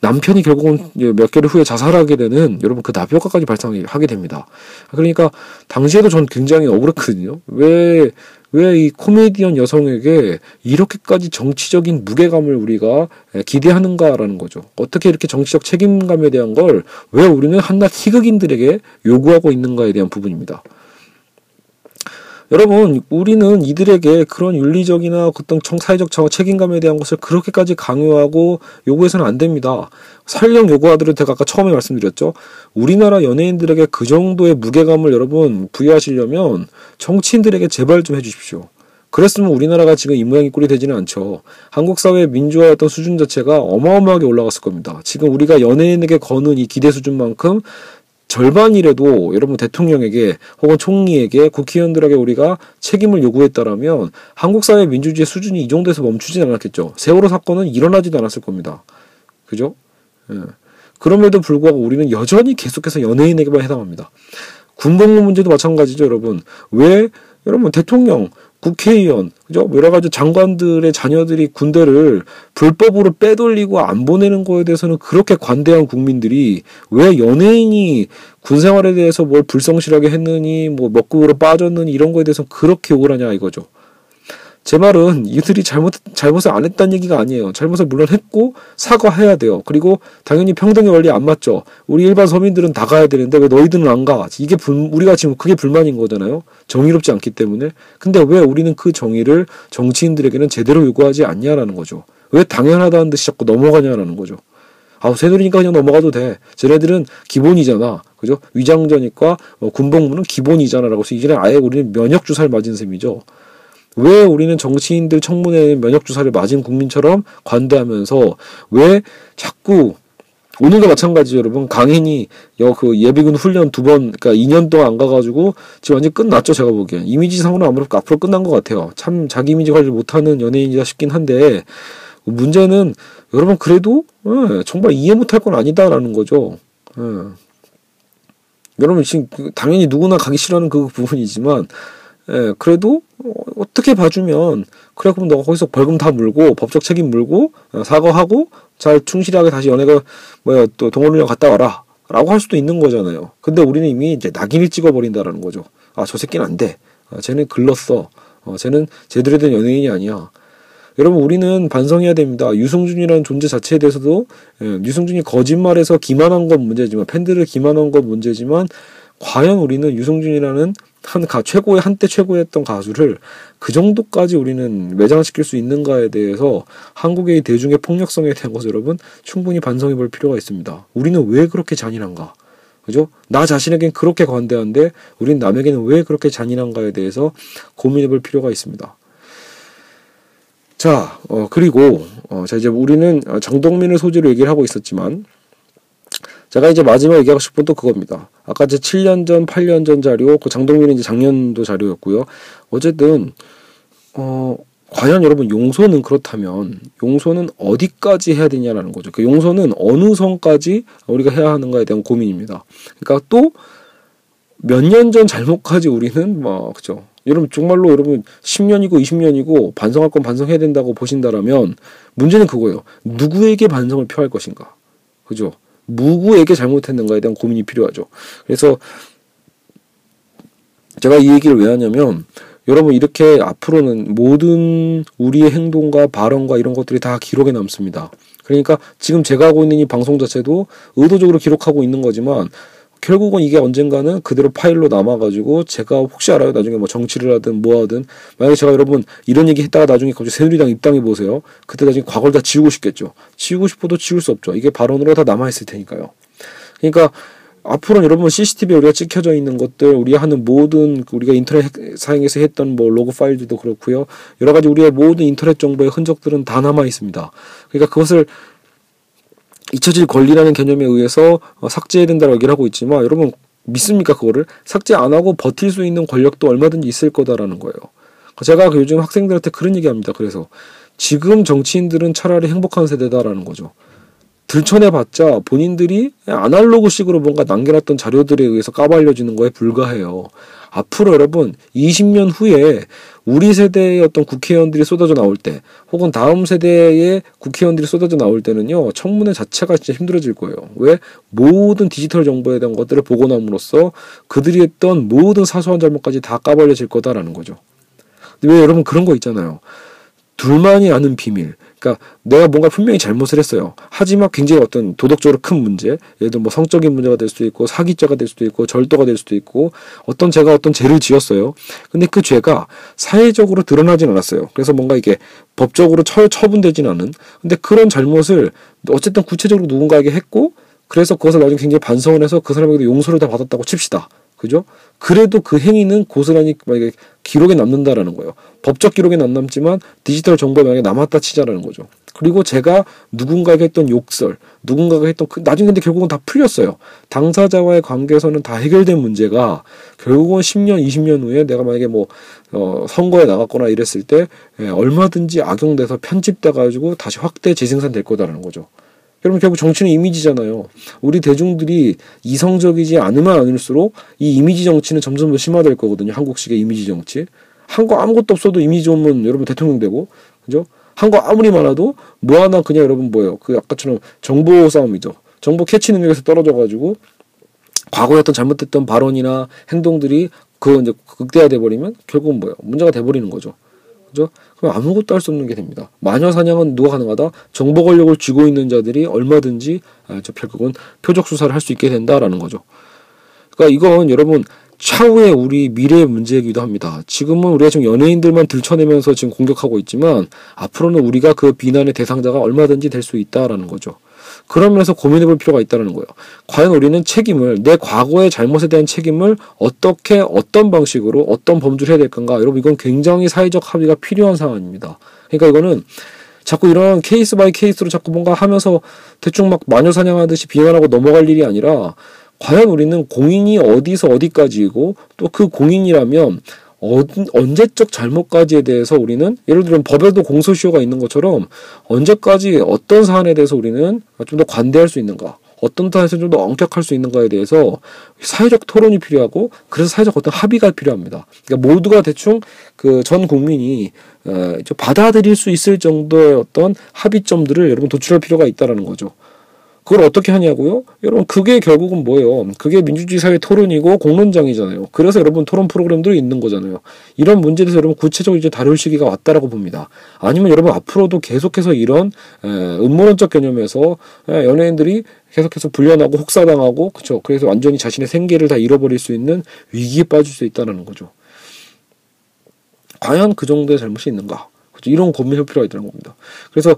남편이 결국은 몇 개월 후에 자살하게 되는 여러분 그 나비효과까지 발생하게 됩니다. 그러니까 당시에도 전 굉장히 억울했거든요. 왜 왜 이 코미디언 여성에게 이렇게까지 정치적인 무게감을 우리가 기대하는가라는 거죠. 어떻게 이렇게 정치적 책임감에 대한 걸 왜 우리는 한낱 희극인들에게 요구하고 있는가에 대한 부분입니다. 여러분, 우리는 이들에게 그런 윤리적이나 어떤 사회적 책임감에 대한 것을 그렇게까지 강요하고 요구해서는 안 됩니다. 설령 요구하더라도 제가 아까 처음에 말씀드렸죠. 우리나라 연예인들에게 그 정도의 무게감을 여러분 부여하시려면 정치인들에게 제발 좀 해주십시오. 그랬으면 우리나라가 지금 이 모양이 꼴이 되지는 않죠. 한국 사회의 민주화의 어떤 수준 자체가 어마어마하게 올라갔을 겁니다. 지금 우리가 연예인에게 거는 이 기대 수준만큼 절반이라도 여러분 대통령에게 혹은 총리에게 국회의원들에게 우리가 책임을 요구했다라면 한국 사회 민주주의 수준이 이 정도에서 멈추진 않았겠죠. 세월호 사건은 일어나지도 않았을 겁니다. 그죠? 예. 그럼에도 불구하고 우리는 여전히 계속해서 연예인에게만 해당합니다. 군복무 문제도 마찬가지죠, 여러분. 왜 여러분 대통령 국회의원, 그죠? 여러 가지 장관들의 자녀들이 군대를 불법으로 빼돌리고 안 보내는 거에 대해서는 그렇게 관대한 국민들이 왜 연예인이 군 생활에 대해서 뭘 불성실하게 했느니, 뭐 먹국으로 빠졌느니 이런 거에 대해서 그렇게 욕을 하냐 이거죠. 제 말은 이들이 잘못 잘못을 안 했다는 얘기가 아니에요. 잘못을 물론 했고 사과해야 돼요. 그리고 당연히 평등의 원리 안 맞죠. 우리 일반 서민들은 다 가야 되는데 왜 너희들은 안 가? 이게 불, 우리가 지금 그게 불만인 거잖아요. 정의롭지 않기 때문에. 근데 왜 우리는 그 정의를 정치인들에게는 제대로 요구하지 않냐라는 거죠. 왜 당연하다는 듯이 자꾸 넘어가냐라는 거죠. 아우 새누리니까 그냥 넘어가도 돼. 쟤네들은 기본이잖아. 그죠? 위장전입과 뭐 군복무는 기본이잖아라고 해서 이제는 아예 우리는 면역 주사를 맞은 셈이죠. 왜 우리는 정치인들 청문회 면역 주사를 맞은 국민처럼 관대하면서 왜 자꾸 오늘도 마찬가지 여러분. 강인이 여그 예비군 훈련 두 번 그러니까 2년 동안 안 가가지고 지금 완전 끝났죠 제가 보기엔. 이미지상으로 아무래도 앞으로 끝난 것 같아요. 참 자기 이미지 관리 못하는 연예인이다 싶긴 한데 문제는 여러분 그래도 예, 정말 이해 못할 건 아니다라는 거죠. 예. 여러분 지금 그 당연히 누구나 가기 싫어하는 그 부분이지만 예, 그래도 어, 떻게 봐주면 그래 그럼 너가 거기서 벌금 다 물고 법적 책임 물고 어, 사과하고 잘 충실하게 다시 연애가 뭐야 또 동호회장 갔다 와라 라고 할 수도 있는 거잖아요. 근데 우리는 이미 이제 낙인을 찍어버린다라는 거죠. 아 저 새끼는 안 돼. 아, 쟤는 글렀어. 어, 쟤는 제대로 된 연예인이 아니야. 여러분 우리는 반성해야 됩니다. 유승준이라는 존재 자체에 대해서도 예, 유승준이 거짓말해서 기만한 건 문제지만 팬들을 기만한 건 문제지만 과연 우리는 유승준이라는 한 가, 최고의 한때 최고였던 가수를 그 정도까지 우리는 매장시킬 수 있는가에 대해서 한국의 대중의 폭력성에 대한 것을 여러분 충분히 반성해 볼 필요가 있습니다. 우리는 왜 그렇게 잔인한가? 그죠? 나 자신에겐 그렇게 관대한데 우린 남에게는 왜 그렇게 잔인한가에 대해서 고민해 볼 필요가 있습니다. 자, 어, 그리고, 어, 자, 이제 우리는 정동민을 소재로 얘기를 하고 있었지만, 제가 이제 마지막 얘기하고 싶은 또 그겁니다. 아까 이제 7년 전, 8년 전 자료, 그 장동민은 이제 작년도 자료였고요. 어쨌든, 어, 과연 여러분 용서는 그렇다면 용서는 어디까지 해야 되냐라는 거죠. 그 용서는 어느 선까지 우리가 해야 하는가에 대한 고민입니다. 그러니까 또 몇 년 전 잘못까지 우리는 뭐 그죠. 여러분 정말로 여러분 10년이고 20년이고 반성할 건 반성해야 된다고 보신다라면 문제는 그거예요. 누구에게 반성을 표할 것인가. 그죠? 누구에게 잘못했는가에 대한 고민이 필요하죠. 그래서 제가 이 얘기를 왜 하냐면 여러분 이렇게 앞으로는 모든 우리의 행동과 발언과 이런 것들이 다 기록에 남습니다. 그러니까 지금 제가 하고 있는 이 방송 자체도 의도적으로 기록하고 있는 거지만 결국은 이게 언젠가는 그대로 파일로 남아가지고 제가 혹시 알아요? 나중에 뭐 정치를 하든 뭐 하든. 만약에 제가 여러분 이런 얘기 했다가 나중에 갑자기 새누리당 입당해 보세요. 그때 나중에 과거를 다 지우고 싶겠죠. 지우고 싶어도 지울 수 없죠. 이게 발언으로 다 남아있을 테니까요. 그러니까 앞으로는 여러분 CCTV에 우리가 찍혀져 있는 것들 우리가 하는 모든 그 우리가 인터넷 사용해서 했던 뭐 로그 파일들도 그렇고요. 여러 가지 우리의 모든 인터넷 정보의 흔적들은 다 남아 있습니다. 그러니까 그것을 잊혀질 권리라는 개념에 의해서 어, 삭제해야 된다고 얘기를 하고 있지만 여러분 믿습니까 그거를 삭제 안 하고 버틸 수 있는 권력도 얼마든지 있을 거다라는 거예요. 제가 그 요즘 학생들한테 그런 얘기합니다. 그래서 지금 정치인들은 차라리 행복한 세대다라는 거죠. 들춰내봤자 본인들이 아날로그식으로 뭔가 남겨놨던 자료들에 의해서 까발려지는 거에 불과해요. 앞으로 여러분 20년 후에 우리 세대의 어떤 국회의원들이 쏟아져 나올 때 혹은 다음 세대의 국회의원들이 쏟아져 나올 때는요 청문회 자체가 진짜 힘들어질 거예요. 왜 모든 디지털 정보에 대한 것들을 보고 남으로써 그들이 했던 모든 사소한 잘못까지 다 까발려질 거다라는 거죠. 왜 여러분 그런 거 있잖아요. 둘만이 아는 비밀. 그러니까 내가 뭔가 분명히 잘못을 했어요. 하지만 굉장히 어떤 도덕적으로 큰 문제, 예를 들어 뭐 성적인 문제가 될 수도 있고 사기죄가 될 수도 있고 절도가 될 수도 있고 어떤 제가 어떤 죄를 지었어요. 근데 그 죄가 사회적으로 드러나진 않았어요. 그래서 뭔가 이게 법적으로 처, 처분되진 않은. 근데 그런 잘못을 어쨌든 구체적으로 누군가에게 했고 그래서 그것을 나중에 굉장히 반성을 해서 그 사람에게도 용서를 다 받았다고 칩시다. 그죠? 그래도 그 행위는 고스란히 만약에 기록에 남는다라는 거예요. 법적 기록에 안 남지만 디지털 정보에 만약에 남았다 치자라는 거죠. 그리고 제가 누군가에게 했던 욕설, 누군가가 했던 그 나중에 근데 결국은 다 풀렸어요. 당사자와의 관계에서는 다 해결된 문제가 결국은 10년, 20년 후에 내가 만약에 뭐 어, 선거에 나갔거나 이랬을 때 예, 얼마든지 악용돼서 편집돼 가지고 다시 확대 재생산될 거다라는 거죠. 여러분 결국 정치는 이미지잖아요. 우리 대중들이 이성적이지 않으면 않을수록 이 이미지 정치는 점점 더 심화될 거거든요. 한국식의 이미지 정치. 한 거 아무것도 없어도 이미지 좋으면 여러분 대통령 되고, 그죠? 한 거 아무리 많아도 뭐 하나 그냥 여러분 뭐예요? 그 아까처럼 정보 싸움이죠. 정보 캐치 능력에서 떨어져가지고 과거에 어떤 잘못됐던 발언이나 행동들이 그 이제 극대화돼 버리면 결국은 뭐예요? 문제가 돼 버리는 거죠. 그죠? 그럼 아무것도 할 수 없는 게 됩니다. 마녀 사냥은 누가 가능하다? 정보 권력을 쥐고 있는 자들이 얼마든지 아, 저 결국은 표적 수사를 할 수 있게 된다라는 거죠. 그러니까 이건 여러분 차후에 우리 미래의 문제이기도 합니다. 지금은 우리가 지금 연예인들만 들춰내면서 지금 공격하고 있지만 앞으로는 우리가 그 비난의 대상자가 얼마든지 될 수 있다라는 거죠. 그런 면에서 고민해 볼 필요가 있다는 거예요. 과연 우리는 책임을, 내 과거의 잘못에 대한 책임을 어떻게, 어떤 방식으로, 어떤 범주를 해야 될 건가. 여러분, 이건 굉장히 사회적 합의가 필요한 상황입니다. 그러니까 이거는 자꾸 이런 case by case로 자꾸 뭔가 하면서 대충 막 마녀 사냥하듯이 비난하고 넘어갈 일이 아니라 과연 우리는 공인이 어디서 어디까지이고 또 그 공인이라면 어, 언제적 잘못까지에 대해서 우리는 예를 들면 법에도 공소시효가 있는 것처럼 언제까지 어떤 사안에 대해서 우리는 좀 더 관대할 수 있는가 어떤 타에서 좀 더 엄격할 수 있는가에 대해서 사회적 토론이 필요하고 그래서 사회적 어떤 합의가 필요합니다. 그러니까 모두가 대충 그 전 국민이 어, 받아들일 수 있을 정도의 어떤 합의점들을 여러분 도출할 필요가 있다라는 거죠. 그걸 어떻게 하냐고요? 여러분 그게 결국은 뭐예요? 그게 민주주의 사회 토론이고 공론장이잖아요. 그래서 여러분 토론 프로그램들이 있는 거잖아요. 이런 문제에 대해서 여러분 구체적으로 이제 다룰 시기가 왔다라고 봅니다. 아니면 여러분 앞으로도 계속해서 이런 에, 음모론적 개념에서 에, 연예인들이 계속해서 불려나고 혹사당하고 그렇죠. 그래서 완전히 자신의 생계를 다 잃어버릴 수 있는 위기에 빠질 수 있다는 거죠. 과연 그 정도의 잘못이 있는가? 그렇죠? 이런 고민할 필요가 있다는 겁니다. 그래서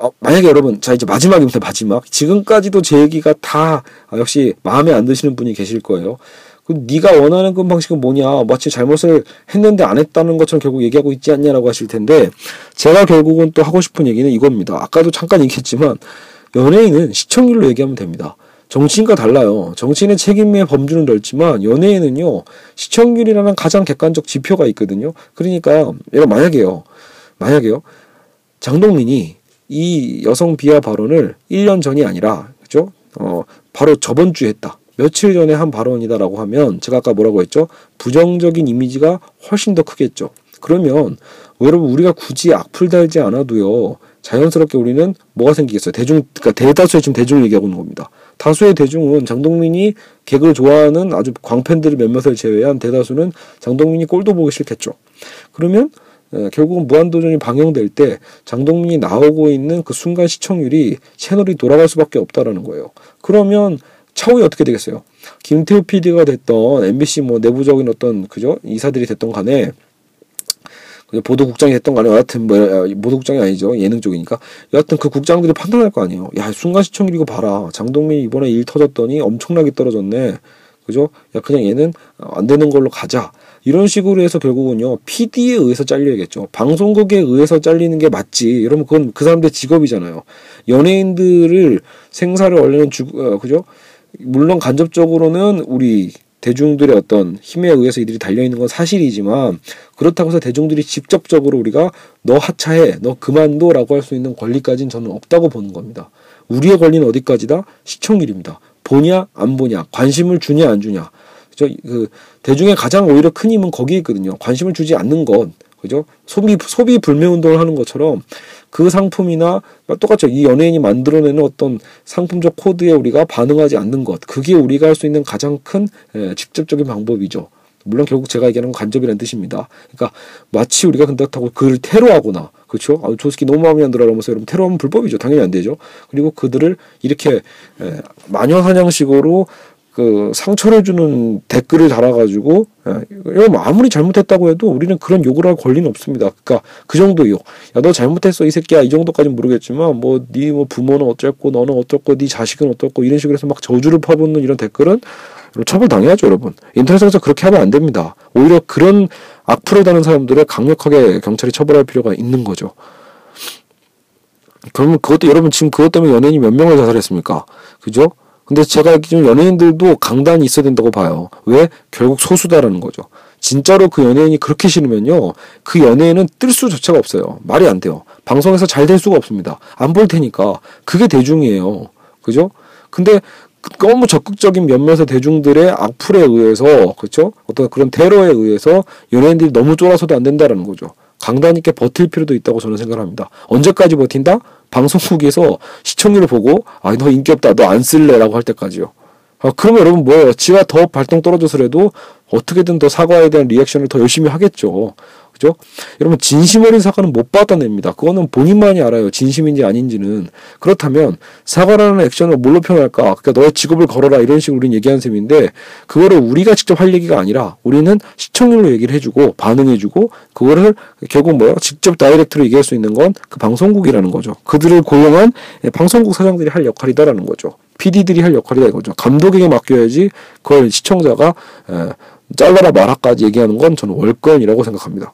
어, 만약에 여러분, 자, 이제 마지막입니다, 마지막. 지금까지도 제 얘기가 다, 아, 역시 마음에 안 드시는 분이 계실 거예요. 그 네가 원하는 그 방식은 뭐냐? 마치 잘못을 했는데 안 했다는 것처럼 결국 얘기하고 있지 않냐라고 하실 텐데, 제가 결국은 또 하고 싶은 얘기는 이겁니다. 아까도 잠깐 얘기했지만, 연예인은 시청률로 얘기하면 됩니다. 정치인과 달라요. 정치인의 책임의 범주는 넓지만 연예인은요 시청률이라는 가장 객관적 지표가 있거든요. 그러니까 여러분 만약에요, 만약에요 장동민이 이 여성 비하 발언을 1년 전이 아니라 그죠? 어, 바로 저번 주에 했다. 며칠 전에 한 발언이다라고 하면 제가 아까 뭐라고 했죠? 부정적인 이미지가 훨씬 더 크겠죠. 그러면 여러분 우리가 굳이 악플 달지 않아도요. 자연스럽게 우리는 뭐가 생기겠어요? 대중 그러니까 대다수의 지금 대중을 얘기하고 있는 겁니다. 다수의 대중은 장동민이 개그를 좋아하는 아주 광팬들 몇몇을 제외한 대다수는 장동민이 꼴도 보기 싫겠죠. 그러면 예, 결국은 무한도전이 방영될 때 장동민이 나오고 있는 그 순간 시청률이 채널이 돌아갈 수밖에 없다라는 거예요. 그러면 차후에 어떻게 되겠어요? 김태우 PD가 됐던 MBC 뭐 내부적인 어떤 그죠 이사들이 됐던 간에 보도국장이 됐던 간에 여하튼 뭐 보도국장이 아니죠 예능 쪽이니까 여하튼 그 국장들이 판단할 거 아니에요. 야 순간 시청률 이거 봐라 장동민이 이번에 일 터졌더니 엄청나게 떨어졌네. 그죠? 야 그냥 얘는 안 되는 걸로 가자. 이런 식으로 해서 결국은요 PD에 의해서 잘려야겠죠. 방송국에 의해서 잘리는 게 맞지. 여러분 그건 그 사람들 직업이잖아요. 연예인들을 생사를 원래는 주 어, 그죠? 물론 간접적으로는 우리 대중들의 어떤 힘에 의해서 이들이 달려 있는 건 사실이지만 그렇다고 해서 대중들이 직접적으로 우리가 너 하차해, 너 그만둬 라고 할 수 있는 권리까지는 저는 없다고 보는 겁니다. 우리의 권리는 어디까지다? 시청률입니다. 보냐 안 보냐, 관심을 주냐 안 주냐. 저그 대중의 가장 오히려 큰 힘은 거기에 있거든요. 관심을 주지 않는 것. 그죠? 소비 소비 불매 운동을 하는 것처럼 그 상품이나 똑같죠. 이 연예인이 만들어내는 어떤 상품적 코드에 우리가 반응하지 않는 것. 그게 우리가 할 수 있는 가장 큰 에, 직접적인 방법이죠. 물론 결국 제가 얘기하는 건 간접이라는 뜻입니다. 그러니까 마치 우리가 그렇다고 그를 테러하거나 그렇죠? 아, 조스키 너무 마음에 안 들어 이러면서 여러분 테러하면 불법이죠. 당연히 안 되죠. 그리고 그들을 이렇게 에, 마녀 사냥식으로 그 상처를 주는 댓글을 달아가지고 예, 뭐 아무리 잘못했다고 해도 우리는 그런 욕을 할 권리는 없습니다. 그러니까 그 정도 욕. 야 너 잘못했어 이 새끼야 이 정도까지는 모르겠지만 뭐네뭐 부모는 어쩔고 너는 어쩔고 네 자식은 어떻고 이런 식으로 해서 막 저주를 퍼붓는 이런 댓글은 처벌 당해야죠 여러분. 인터넷에서 그렇게 하면 안 됩니다. 오히려 그런 악플을 다는 사람들을 강력하게 경찰이 처벌할 필요가 있는 거죠. 그러면 그것도 여러분 지금 그것 때문에 연예인이 몇 명을 자살했습니까? 그죠? 근데 제가 알기로는 연예인들도 강단이 있어야 된다고 봐요. 왜? 결국 소수다라는 거죠. 진짜로 그 연예인이 그렇게 싫으면요. 그 연예인은 뜰 수 자체가 없어요. 말이 안 돼요. 방송에서 잘 될 수가 없습니다. 안 볼 테니까. 그게 대중이에요. 그죠? 근데 너무 적극적인 몇몇의 대중들의 악플에 의해서 그렇죠? 어떤 그런 테러에 의해서 연예인들이 너무 쫄아서도 안 된다라는 거죠. 강단 있게 버틸 필요도 있다고 저는 생각합니다. 언제까지 버틴다? 방송국에서 시청률을 보고 아 너 인기 없다 너 안 쓸래라고 할 때까지요. 아, 그러면 여러분 뭐예요? 지가 더 발동 떨어져서라도 어떻게든 더 사과에 대한 리액션을 더 열심히 하겠죠. 그죠? 여러분 진심 어린 사과는 못 받아냅니다. 그거는 본인만이 알아요. 진심인지 아닌지는. 그렇다면 사과라는 액션을 뭘로 표현할까? 그러니까 너의 직업을 걸어라 이런 식으로 우리는 얘기하는 셈인데 그거를 우리가 직접 할 얘기가 아니라 우리는 시청률로 얘기를 해주고 반응해주고 그거를 결국 뭐야? 직접 다이렉트로 얘기할 수 있는 건 그 방송국이라는 거죠. 그들을 고용한 방송국 사장들이 할 역할이다라는 거죠. PD들이 할 역할이다 이거죠. 감독에게 맡겨야지 그걸 시청자가 에, 잘라라 말아까지 얘기하는 건 저는 월권이라고 생각합니다.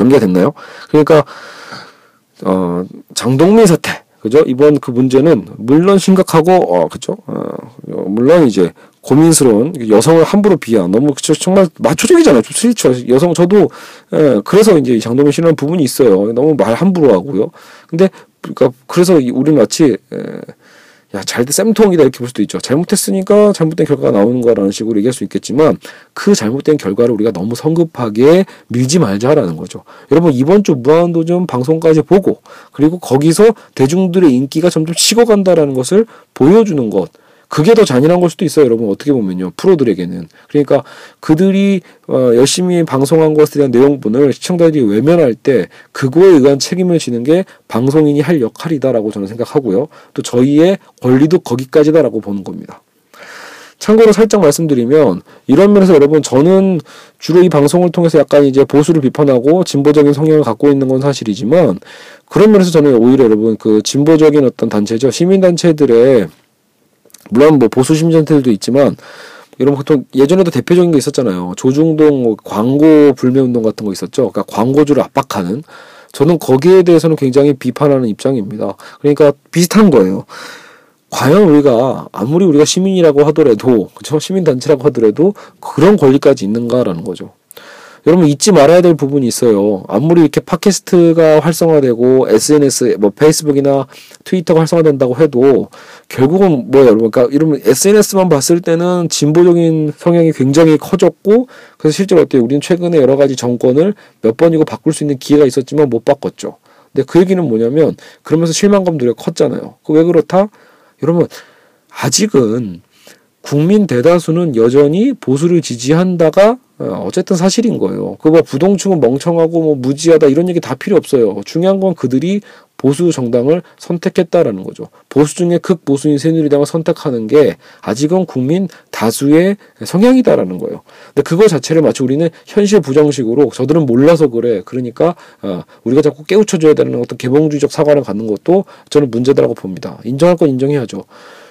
정리가 됐나요? 그러니까 어, 장동민 사태 그죠? 이번 그 문제는 물론 심각하고 어 그죠? 어, 물론 이제 고민스러운 여성을 함부로 비하 너무 그쵸 정말 마초적이잖아요. 좀 스리처 여성 저도 예, 그래서 이제 장동민 씨는 부분이 있어요. 너무 말 함부로 하고요. 근데 그러니까 그래서 우리는 마치 예, 야, 잘 돼 쌤통이다 이렇게 볼 수도 있죠. 잘못했으니까 잘못된 결과가 나오는 거라는 식으로 얘기할 수 있겠지만 그 잘못된 결과를 우리가 너무 성급하게 밀지 말자라는 거죠. 여러분 이번 주 무한도전 방송까지 보고 그리고 거기서 대중들의 인기가 점점 식어간다라는 것을 보여주는 것. 그게 더 잔인한 걸 수도 있어요, 여러분. 어떻게 보면요. 프로들에게는. 그러니까 그들이 어, 열심히 방송한 것에 대한 내용분을 시청자들이 외면할 때 그거에 의한 책임을 지는 게 방송인이 할 역할이다라고 저는 생각하고요. 또 저희의 권리도 거기까지다라고 보는 겁니다. 참고로 살짝 말씀드리면 이런 면에서 여러분 저는 주로 이 방송을 통해서 약간 이제 보수를 비판하고 진보적인 성향을 갖고 있는 건 사실이지만 그런 면에서 저는 오히려 여러분 그 진보적인 어떤 단체죠 시민 단체들의 물론 뭐 보수 심전들도 있지만 이런 보통 예전에도 대표적인 게 있었잖아요. 조중동 뭐 광고 불매 운동 같은 거 있었죠. 그러니까 광고주를 압박하는. 저는 거기에 대해서는 굉장히 비판하는 입장입니다. 그러니까 비슷한 거예요. 과연 우리가 아무리 우리가 시민이라고 하더라도 그렇죠 시민 단체라고 하더라도 그런 권리까지 있는가라는 거죠. 여러분 잊지 말아야 될 부분이 있어요. 아무리 이렇게 팟캐스트가 활성화되고 SNS 뭐 페이스북이나 트위터가 활성화된다고 해도 결국은 뭐예요, 여러분? 그러니까 이러면 SNS만 봤을 때는 진보적인 성향이 굉장히 커졌고 그래서 실제로 어때요? 우리는 최근에 여러 가지 정권을 몇 번이고 바꿀 수 있는 기회가 있었지만 못 바꿨죠. 근데 그 얘기는 뭐냐면 그러면서 실망감도 컸잖아요. 그 왜 그렇다? 여러분 아직은 국민 대다수는 여전히 보수를 지지한다가 어, 어쨌든 사실인 거예요. 그거 뭐 부동층은 멍청하고 뭐 무지하다 이런 얘기 다 필요 없어요. 중요한 건 그들이 보수 정당을 선택했다라는 거죠. 보수 중에 극보수인 새누리당을 선택하는 게 아직은 국민 다수의 성향이다라는 거예요. 근데 그거 자체를 마치 우리는 현실 부정식으로 저들은 몰라서 그래. 그러니까 어, 우리가 자꾸 깨우쳐줘야 되는 어떤 개봉주의적 사과를 갖는 것도 저는 문제다라고 봅니다. 인정할 건 인정해야죠.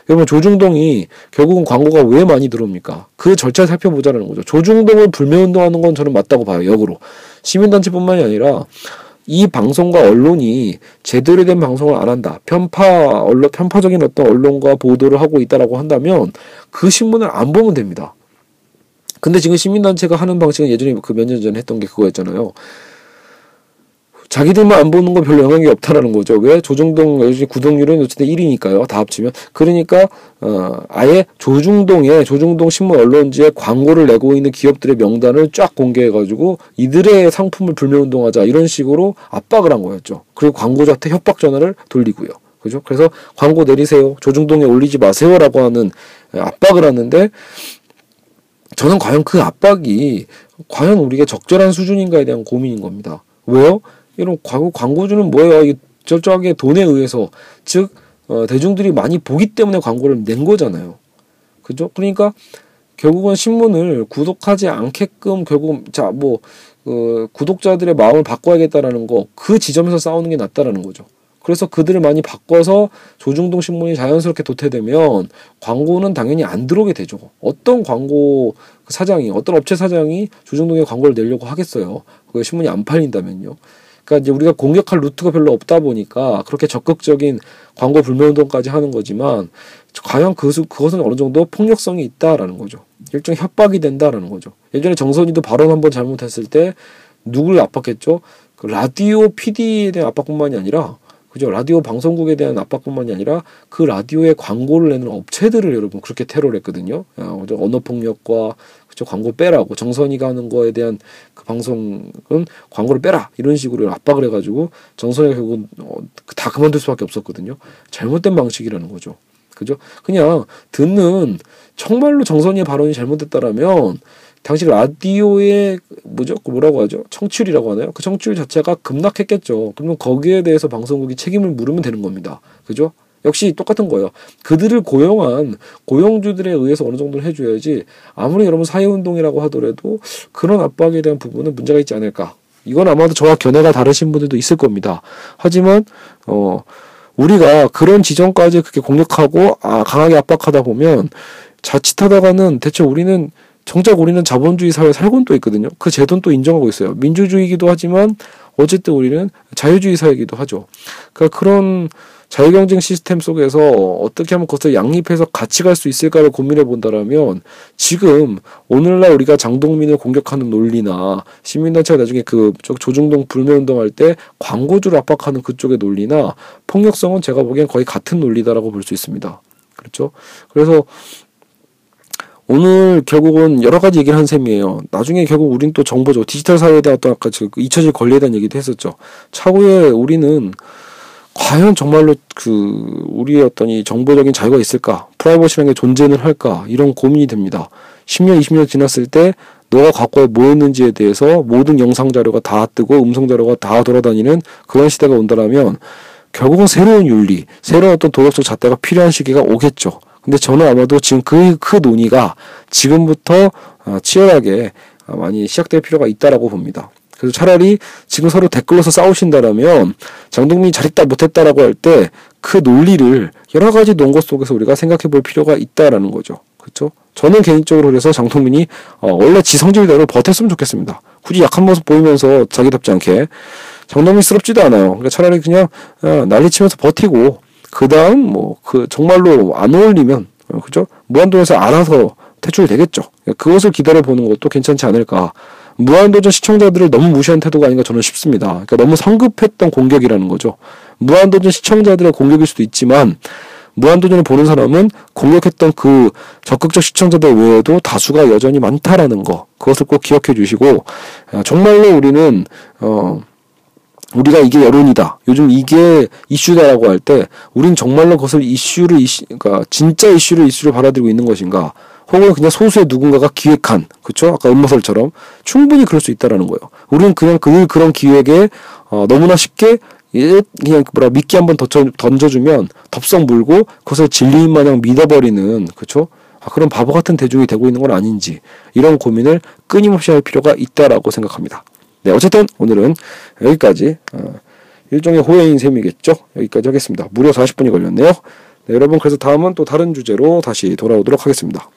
여러분 조중동이 결국은 광고가 왜 많이 들어옵니까? 그 절차를 살펴보자는 거죠. 조중동을 불매운동하는 건 저는 맞다고 봐요. 역으로 시민단체뿐만이 아니라 이 방송과 언론이 제대로 된 방송을 안 한다. 편파 언론 편파적인 어떤 언론과 보도를 하고 있다라고 한다면 그 신문을 안 보면 됩니다. 근데 지금 시민단체가 하는 방식은 예전에 그 몇 년 전에 했던 게 그거였잖아요. 자기들만 안 보는 건 별로 영향이 없다라는 거죠. 왜 조중동 구독률은 어쨌든 1위니까요. 다 합치면 그러니까 어 아예 조중동에 조중동 신문 언론지에 광고를 내고 있는 기업들의 명단을 쫙 공개해 가지고 이들의 상품을 불매 운동하자 이런 식으로 압박을 한 거였죠. 그리고 광고자한테 협박 전화를 돌리고요. 그죠? 그래서 광고 내리세요. 조중동에 올리지 마세요라고 하는 압박을 하는데 저는 과연 그 압박이 과연 우리가 적절한 수준인가에 대한 고민인 겁니다. 왜요? 이런 광고 광고주는 뭐예요? 이 철저하게 돈에 의해서 즉 어, 대중들이 많이 보기 때문에 광고를 낸 거잖아요. 그죠? 그러니까 결국은 신문을 구독하지 않게끔 결국 자뭐 어, 구독자들의 마음을 바꿔야겠다라는 거 그 지점에서 싸우는 게 낫다라는 거죠. 그래서 그들을 많이 바꿔서 조중동 신문이 자연스럽게 도태되면 광고는 당연히 안 들어오게 되죠. 어떤 광고 사장이 어떤 업체 사장이 조중동에 광고를 내려고 하겠어요. 그 신문이 안 팔린다면요. 그러니까 이제 우리가 공격할 루트가 별로 없다 보니까 그렇게 적극적인 광고 불매 운동까지 하는 거지만 과연 그것은, 그것은 어느 정도 폭력성이 있다라는 거죠. 일종 협박이 된다라는 거죠. 예전에 정선이도 발언 한번 잘못했을 때 누굴 압박했죠? 그 라디오 PD에 대한 압박뿐만이 아니라 그죠? 라디오 방송국에 대한 압박뿐만이 아니라 그 라디오에 광고를 내는 업체들을 여러분 그렇게 테러를 했거든요. 언어 폭력과 그죠? 광고 빼라고 정선이가 하는 거에 대한 그 방송은 광고를 빼라 이런 식으로 압박을 해가지고 정선이가 결국 어, 다 그만둘 수밖에 없었거든요. 잘못된 방식이라는 거죠. 그죠? 그냥 듣는 정말로 정선이의 발언이 잘못됐다라면 당시 라디오의 뭐죠? 그 뭐라고 하죠? 청취율이라고 하나요? 그 청취율 자체가 급락했겠죠. 그러면 거기에 대해서 방송국이 책임을 물으면 되는 겁니다. 그죠? 역시 똑같은 거예요. 그들을 고용한 고용주들에 의해서 어느 정도는 해줘야지 아무리 여러분 사회운동이라고 하더라도 그런 압박에 대한 부분은 문제가 있지 않을까. 이건 아마도 저와 견해가 다르신 분들도 있을 겁니다. 하지만 어 우리가 그런 지점까지 그렇게 공격하고 아 강하게 압박하다 보면 자칫하다가는 대체 우리는 정작 우리는 자본주의 사회에 살고는 또 있거든요. 그 제도는 또 인정하고 있어요. 민주주의이기도 하지만 어쨌든 우리는 자유주의 사회이기도 하죠. 그러니까 그런 자유경쟁 시스템 속에서 어떻게 하면 그것을 양립해서 같이 갈 수 있을까를 고민해 본다라면 지금 오늘날 우리가 장동민을 공격하는 논리나 시민단체가 나중에 그 조중동 불매운동 할 때 광고주를 압박하는 그쪽의 논리나 폭력성은 제가 보기엔 거의 같은 논리다라고 볼 수 있습니다. 그렇죠? 그래서 오늘 결국은 여러 가지 얘기를 한 셈이에요. 나중에 결국 우린 또 정보죠. 디지털 사회에 대한 어떤 아까 그 잊혀질 권리에 대한 얘기도 했었죠. 차후에 우리는 과연 정말로 그 우리의 어떤 이 정보적인 자유가 있을까? 프라이버시라는 게 존재는 할까? 이런 고민이 됩니다. 10년, 20년 지났을 때 너가 과거에 뭐 했는지에 대해서 모든 영상 자료가 다 뜨고 음성 자료가 다 돌아다니는 그런 시대가 온다라면 결국은 새로운 윤리, 새로운 어떤 도덕적 잣대가 필요한 시기가 오겠죠. 근데 저는 아마도 지금 그, 그 논의가 지금부터 어, 치열하게 어, 많이 시작될 필요가 있다라고 봅니다. 그래서 차라리 지금 서로 댓글로서 싸우신다라면 장동민이 잘했다 못했다라고 할 때 그 논리를 여러 가지 논거 속에서 우리가 생각해 볼 필요가 있다라는 거죠. 그렇죠? 저는 개인적으로 그래서 장동민이 어, 원래 지 성질대로 버텼으면 좋겠습니다. 굳이 약한 모습 보이면서 자기답지 않게 장동민스럽지도 않아요. 그러니까 차라리 그냥 어, 난리치면서 버티고 그 다음 뭐 그 정말로 안 어울리면 어, 그죠? 무한도에서 알아서 퇴출되겠죠. 그것을 기다려 보는 것도 괜찮지 않을까. 무한도전 시청자들을 너무 무시한 태도가 아닌가 저는 싶습니다. 그러니까 너무 성급했던 공격이라는 거죠. 무한도전 시청자들의 공격일 수도 있지만 무한도전을 보는 사람은 공격했던 그 적극적 시청자들 외에도 다수가 여전히 많다라는 거 그것을 꼭 기억해 주시고 아, 정말로 우리는 어 우리가 이게 여론이다. 요즘 이게 이슈다라고 할 때, 우린 정말로 그것을 이슈를, 이슈, 그러니까 진짜 이슈를 이슈로 받아들이고 있는 것인가. 혹은 그냥 소수의 누군가가 기획한, 그쵸? 아까 음모설처럼 충분히 그럴 수 있다라는 거예요. 우리는 그냥 그, 그런 기획에, 어, 너무나 쉽게 그냥 뭐라 미끼 한번 던져주면 덥석 물고 그것을 진리인 마냥 믿어버리는 그쵸 아, 그런 바보 같은 대중이 되고 있는 건 아닌지 이런 고민을 끊임없이 할 필요가 있다라고 생각합니다. 네, 어쨌든 오늘은 여기까지 어, 일종의 호해인 셈이겠죠. 여기까지 하겠습니다. 무려 40분이 걸렸네요. 네, 여러분 그래서 다음은 또 다른 주제로 다시 돌아오도록 하겠습니다.